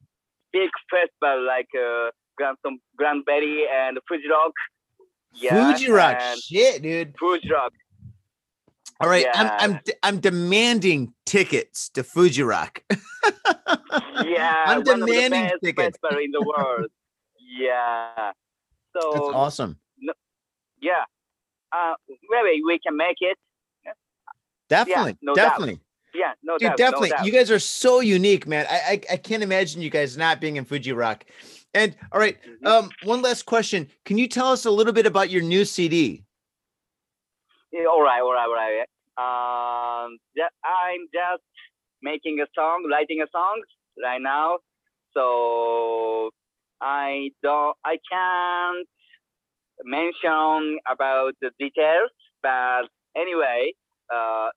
big festival like uh, Grand Grand Berry and Fuji Rock. Yeah, Fuji Rock, shit, dude. Fuji Rock. All right, Yeah. I'm I'm I'm demanding tickets to Fuji Rock. Yeah, I'm one of the demanding tickets. festival in the world. yeah. So That's awesome. yeah, uh, maybe we can make it. Definitely, no doubt. definitely, Yeah, no dude, doubt. definitely. No doubt. you guys are so unique, man. I, I I can't imagine you guys not being in Fuji Rock. And all right, Mhm. um, one last question. Can you tell us a little bit about your new CD? Yeah, all right, all right, all right. Um, I'm just making a song, writing a song right now. So I don't, I can't mention about the details, but anyway, uh,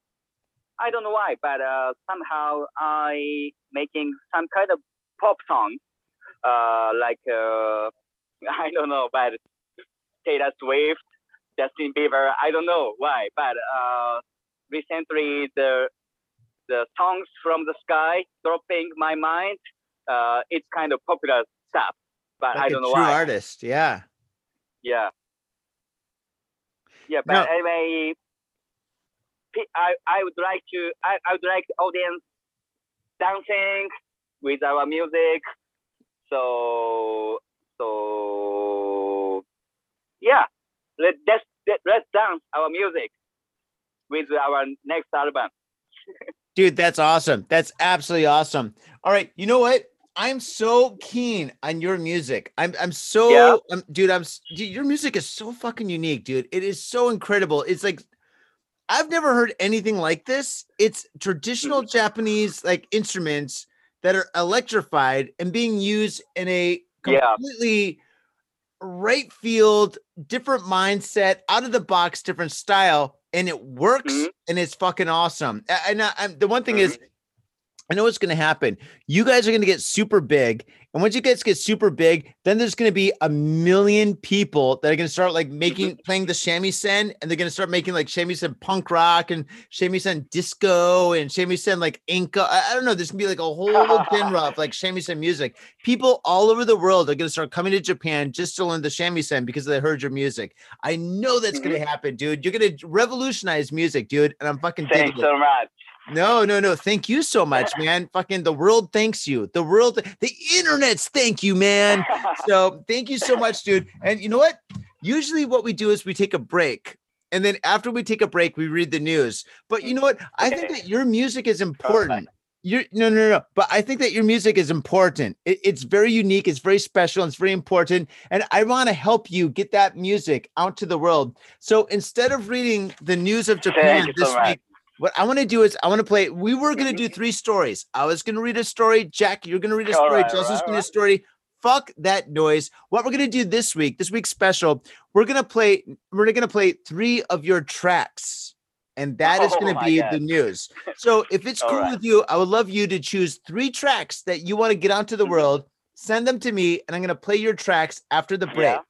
I don't know why, but uh, somehow I making some kind of pop song, uh, like uh, I don't know, but Taylor Swift Justin Bieber. I don't know why, but uh, recently the the songs from the sky dropping my mind. Uh, it's kind of popular stuff, but I Like a don't know true why. artist, yeah. Yeah, yeah, but No. anyway, I I would like to I, I would like the audience dancing with our music. So so yeah, let let's let- let's dance our music with our next album. Dude, that's awesome. That's absolutely awesome. All right, you know what? I'm so keen on your music. I'm I'm so Yeah. um, dude, I'm dude, your music is so fucking unique, dude. It is so incredible. It's like I've never heard anything like this. It's traditional Japanese like instruments that are electrified and being used in a Yeah. completely right field, different mindset, out of the box, different style, and it works Mhm. and it's fucking awesome. And I, I'm, the one thing is, I know what's going to happen. You guys are going to get super big. And once you guys get super big, then there's going to be a million people that are going to start like making, playing the shamisen and they're going to start making like shamisen punk rock and shamisen disco and shamisen like inca. I, I don't know. There's going to be like a whole genre of like shamisen music. People all over the world are going to start coming to Japan just to learn the shamisen because they heard your music. I know that's going to mm-hmm. happen, dude. You're going to revolutionize music, dude. And I'm fucking Thanks it. so much. No, no, no. Thank you so much, man. Fucking the world thanks you. The world, the internet's thank you, man. So thank you so much, dude. And you know what? Usually what we do is we take a break. And then after we take a break, we read the news. But you know what? I think that your music is important. You're no, no, no. But I think that your music is important. It, it's very unique. It's very special. It's very important. And I want to help you get that music out to the world. So instead of reading the news of Japan this so week, what I want to do is I want to play. We were going to do three stories. I was going to read a story. Jack, you're going to read a story. right, Justin's all going to read a story. Fuck that noise. What we're going to do this week, this week's special, we're going to play. We're going to play three of your tracks. And that is Oh going to be God. the news. So if it's cool right. with you, I would love you to choose three tracks that you want to get out to the world. Send them to me, and I'm going to play your tracks after the break. Yeah.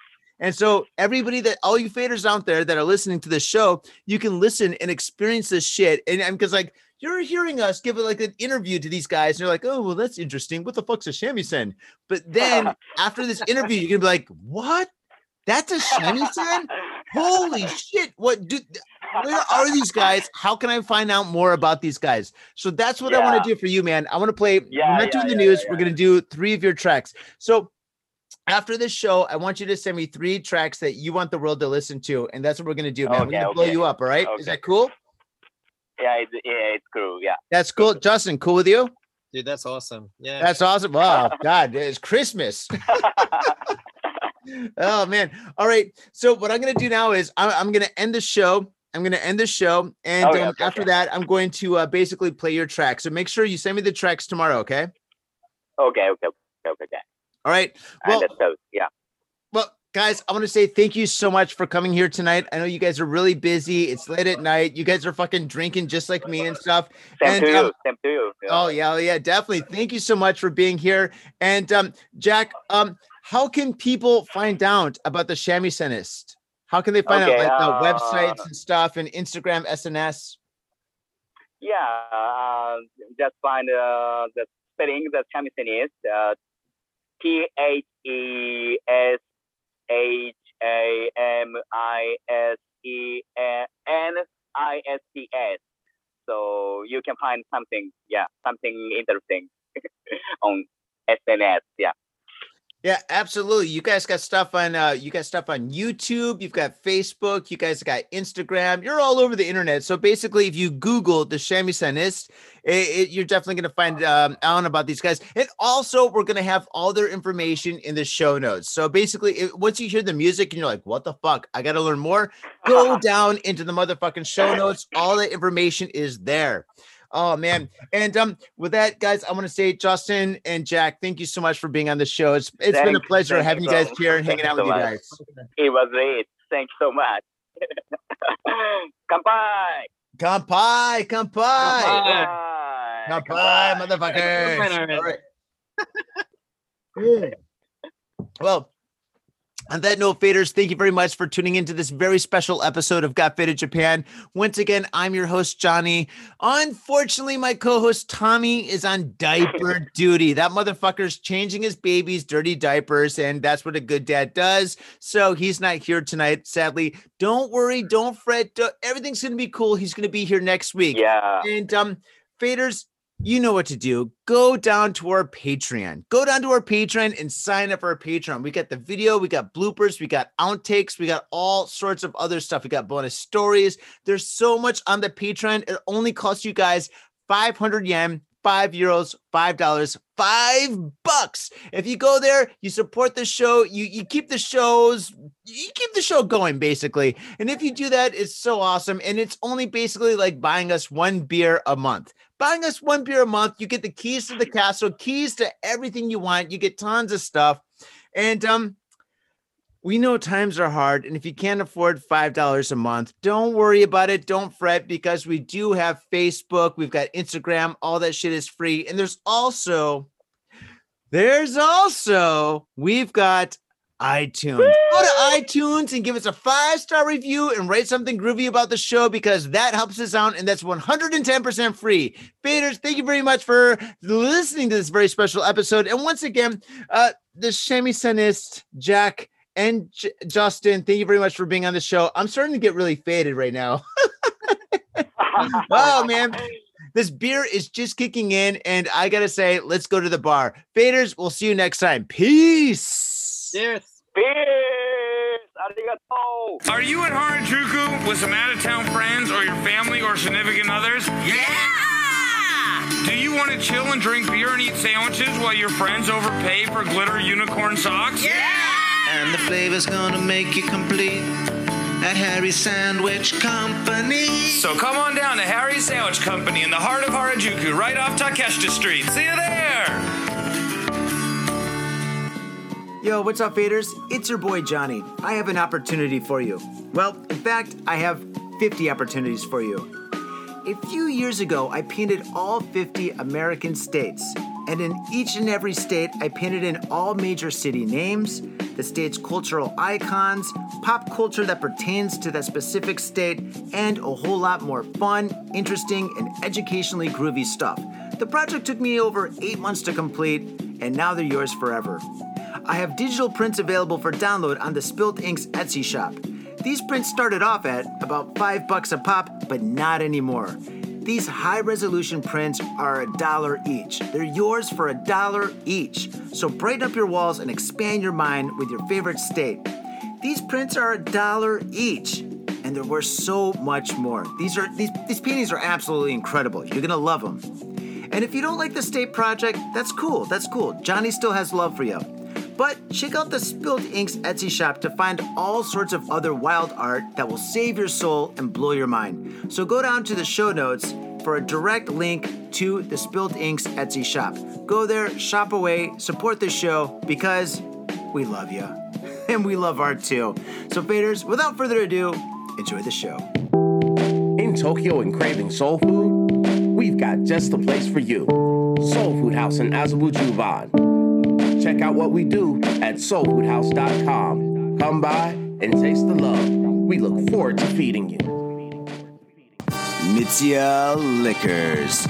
And so, everybody that all you faders out there that are listening to this show, you can listen and experience this shit. And because like you're hearing us give it like an interview to these guys, and you're like, oh well, that's interesting. What the fuck's a shamisen? But then after this interview, you're gonna be like, what? That's a shamisen? Holy shit! What do? Where are these guys? How can I find out more about these guys? So that's what I want to do for you, man. I want to play. Yeah, we're not yeah, doing the yeah, news. yeah, We're gonna do three of your tracks. So after this show, I want you to send me three tracks that you want the world to listen to, and that's what we're gonna do, man. we're gonna blow you up. All right? Is that cool? yeah, it's, yeah, it's cool. Yeah. That's cool. Justin, cool with you? Dude, that's awesome. Yeah. That's awesome. Oh God, it's Christmas. oh man. All right. So what I'm gonna do now is I'm, I'm gonna end the show. I'm gonna end the show, and Okay, um, okay, after okay. that, I'm going to uh, basically play your track. So make sure you send me the tracks tomorrow. Okay. okay, okay, okay, okay. All right. Well. Yeah. Well, guys, I want to say thank you so much for coming here tonight. I know you guys are really busy. It's late at night. You guys are fucking drinking just like me and stuff. Same And, to um, you. Same to you. Yeah. Oh yeah, yeah, definitely. Thank you so much for being here. And um, Jack, um, how can people find out about the Shamisenist? How can they find Okay, out like the uh, websites and stuff and Instagram, SNS? Yeah, uh, just find uh, the spelling. The champion is uh, T H E S H A M I S E N I S T S. So you can find something, yeah, something interesting on SNS. Yeah. Yeah, absolutely. You guys got stuff on uh you got stuff on YouTube, you've got Facebook, you guys got Instagram, you're all over the internet. So basically, if you Google the it, you're definitely gonna find um out about these guys. And also we're gonna have all their information in the show notes. So basically, it, once you hear the music and you're like, what the fuck? I gotta learn more, go down into the motherfucking show notes. All the information is there. Oh man. And um with that, guys, I want to say Justin and Jack, thank you so much for being on the show. It's it's been a pleasure thank having you you guys so- here and thank hanging you out with so you guys. It was great. Thanks so much. Kanpai. Kampai, kampai. Kanpai. Kampai, motherfuckers. Kanpai. All right. Mm. Well, on that note, faders, thank you very much for tuning into this very special episode of Got Faded Japan. Once again, I'm your host, Johnny. Unfortunately, my co-host Tommy is on diaper duty. That motherfucker's changing his baby's dirty diapers, and that's what a good dad does. So he's not here tonight, sadly. Don't worry, don't fret. everything's gonna be cool. He's gonna be here next week. Yeah. And um, faders, you know what to do. Go down to our Patreon. Go down to our Patreon and sign up for our Patreon. We got the video, we got bloopers, we got outtakes, we got all sorts of other stuff. We got bonus stories. There's so much on the Patreon. It only costs you guys 500 yen, five euros, five dollars, five bucks. If you go there, you support the show, you you keep the shows, you keep the show going basically. And if you do that, it's so awesome. And it's only basically like buying us one beer a month. Buying us one beer a month, you get the keys to the castle, keys to everything you want. You get tons of stuff. And um we know times are hard, and if you can't afford $5 a month, don't worry about it. Don't fret because we do have Facebook, we've got Instagram, all that shit is free. And there's also, there's also, we've got iTunes. Go to iTunes and give us a five star review and write something groovy about the show because that helps us out and that's 110% free. Faders, thank you very much for listening to this very special episode. And once again, uh, the Shamisenist, Jack, and J- Justin, thank you very much for being on the show. I'm starting to get really faded right now. oh man, this beer is just kicking in, and I gotta say, let's go to the bar. Faders, we'll see you next time. Peace. Yes. Peace. Arigato. Are you at Harajuku with some out of town friends or your family or significant others? Yeah! Do you want to chill and drink beer and eat sandwiches while your friends overpay for glitter unicorn socks? And the flavor's gonna make you complete at Harry's Sandwich Company. So come on down to Harry's Sandwich Company in the heart of Harajuku, right off Takeshita Street. See you there! Yo, what's up, faders? It's your boy Johnny. I have an opportunity for you. Well, in fact, I have 50 opportunities for you. A few years ago, I painted all 50 American states. And in each and every state, I painted in all major city names, the state's cultural icons, pop culture that pertains to that specific state, and a whole lot more fun, interesting, and educationally groovy stuff. The project took me over eight months to complete, and now they're yours forever. I have digital prints available for download on the Spilt Inks Etsy shop. These prints started off at about five bucks a pop, but not anymore. These high resolution prints are a dollar each. They're yours for a dollar each. So brighten up your walls and expand your mind with your favorite state. These prints are a dollar each, and they're worth so much more. These are these these paintings are absolutely incredible. You're gonna love them. And if you don't like the state project, that's cool. That's cool. Johnny still has love for you. But check out the Spilt Inks Etsy shop to find all sorts of other wild art that will save your soul and blow your mind. So go down to the show notes for a direct link to the Spilt Inks Etsy shop. Go there, shop away, support the show because we love you. And we love art too. So, faders, without further ado, enjoy the show. In Tokyo and craving soul food, we've got just the place for you. Soul Food House in Azabu Juban. Check out what we do at soulfoodhouse.com. Come by and taste the love. We look forward to feeding you. Mitsuya Liquors.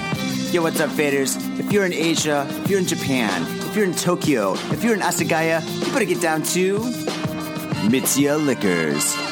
Yo, what's up, faders? If you're in Asia, if you're in Japan, if you're in Tokyo, if you're in Asagaya, you better get down to Mitsuya Liquors.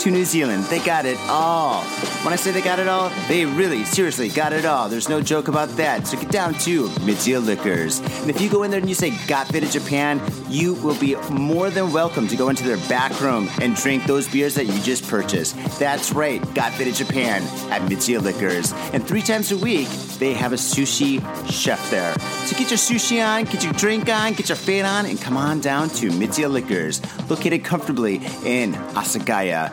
to New Zealand. They got it all. When I say they got it all, they really, seriously got it all. There's no joke about that. So get down to Mitsuya Liquors. And if you go in there and you say Got Faded Japan, you will be more than welcome to go into their back room and drink those beers that you just purchased. That's right, Got Faded Japan at Mitsuya Liquors. And three times a week, they have a sushi chef there. So get your sushi on, get your drink on, get your fade on, and come on down to Mitsuya Liquors, located comfortably in Asagaya,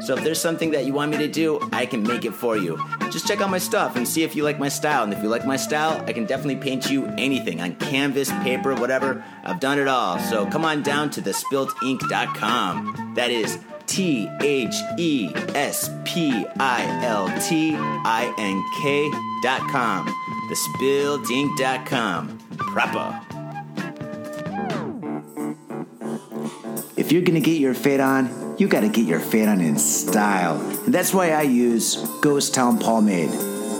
So if there's something that you want me to do, I can make it for you. Just check out my stuff and see if you like my style. And if you like my style, I can definitely paint you anything on canvas, paper, whatever. I've done it all. So come on down to thespiltink.com. That is T H E S P I L T I N K dot com. Thespiltink.com. Proper. If you're gonna get your fade on, you gotta get your fade on in style. And that's why I use Ghost Town Pomade.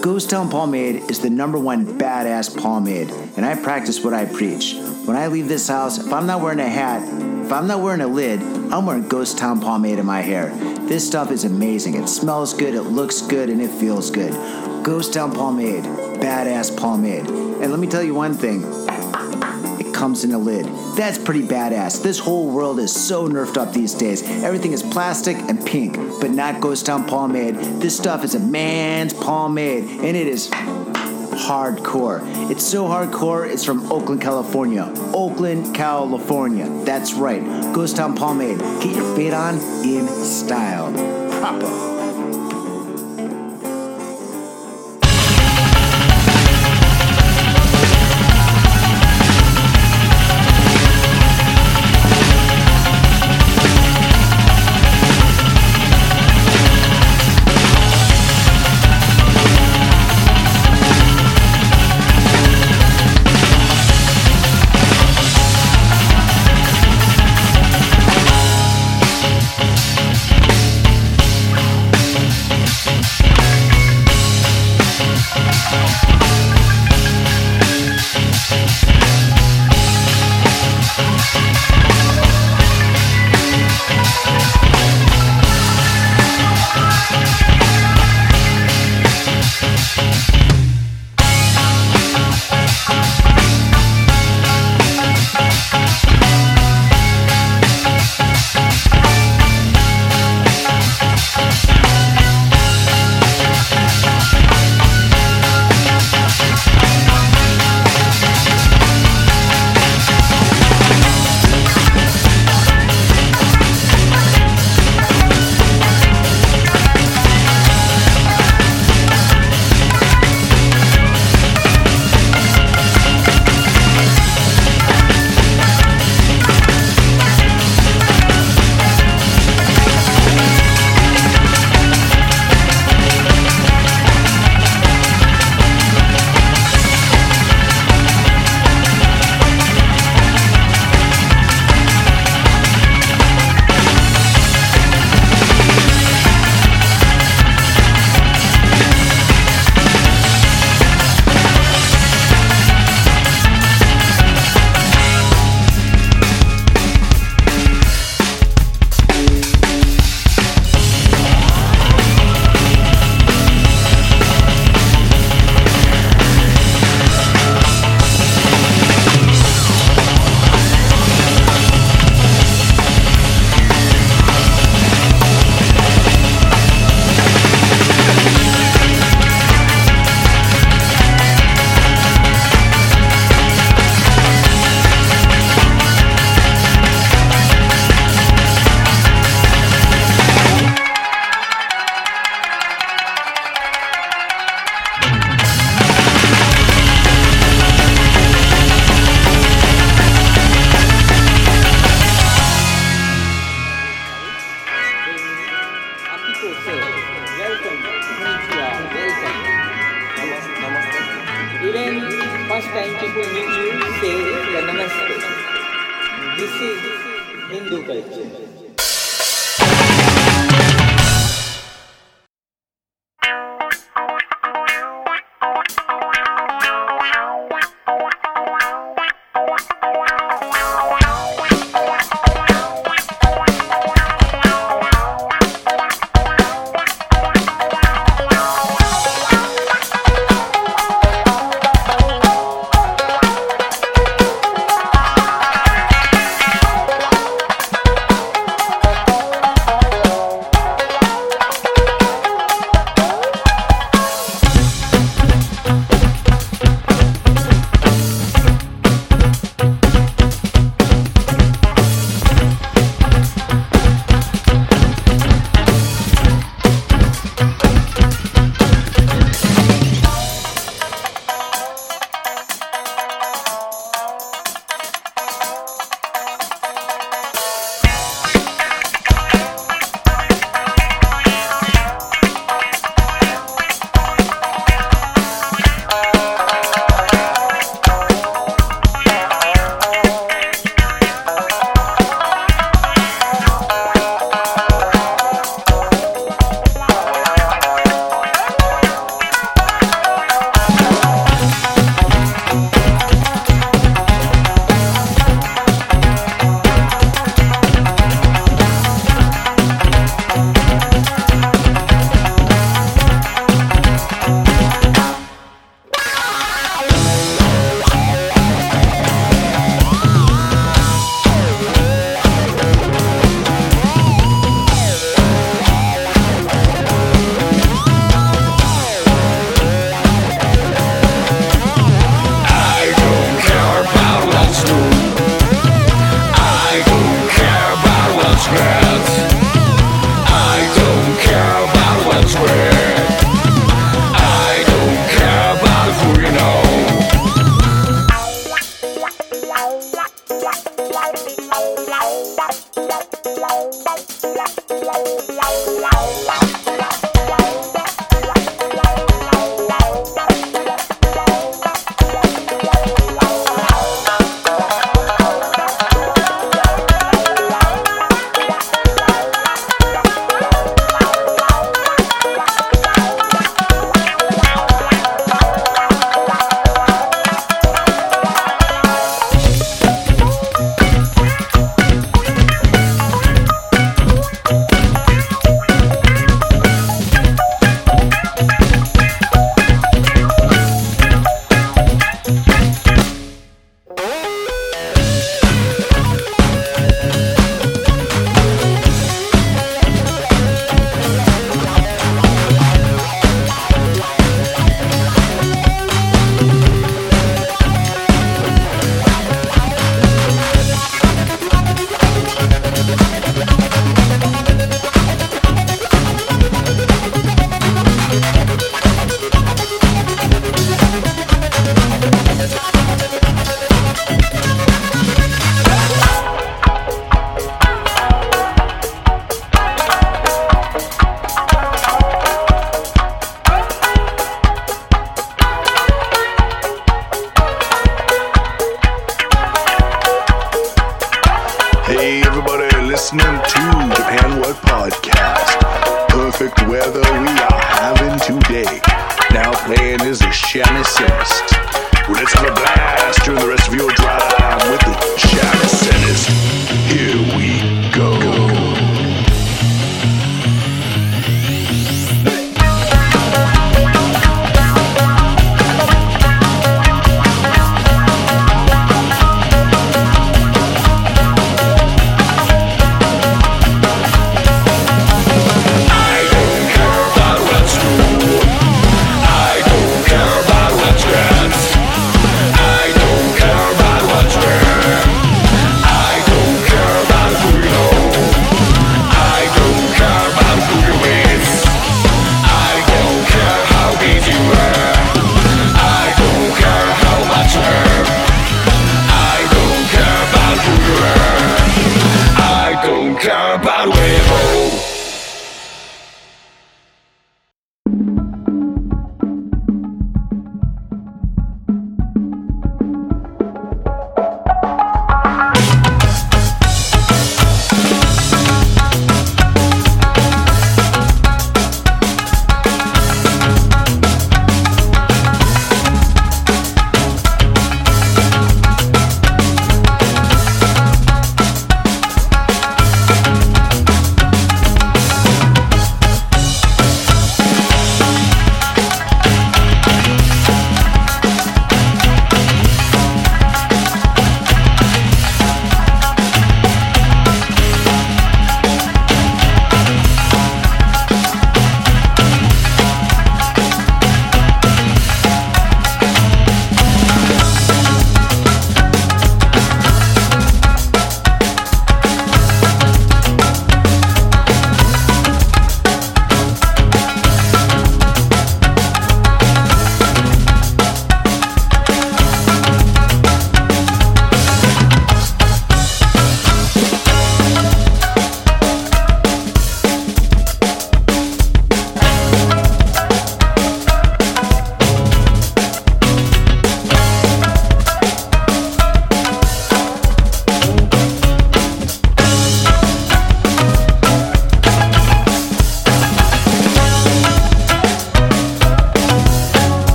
Ghost Town Pomade is the number one badass pomade, and I practice what I preach. When I leave this house, if I'm not wearing a hat, if I'm not wearing a lid, I'm wearing Ghost Town Pomade in my hair. This stuff is amazing. It smells good, it looks good, and it feels good. Ghost Town Pomade, badass pomade. And let me tell you one thing it comes in a lid. That's pretty badass. This whole world is so nerfed up these days. Everything is plastic and pink, but not Ghost Town Pomade. This stuff is a man's pomade, and it is hardcore. It's so hardcore, it's from Oakland, California. Oakland, California. That's right. Ghost Town Pomade. Get your fade on in style. Proper.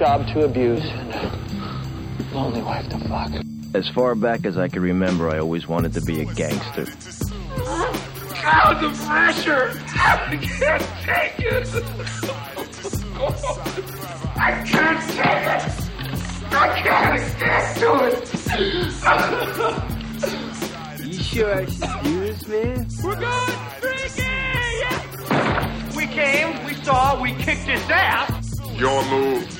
Job to abuse and a lonely wife to fuck. As far back as I can remember, I always wanted to be a gangster. God, the pressure! I can't take it! I can't take it! I can't get to it! you sure I should do this, man? We're going freaky! Yeah. We came, we saw, we kicked his ass! Your move,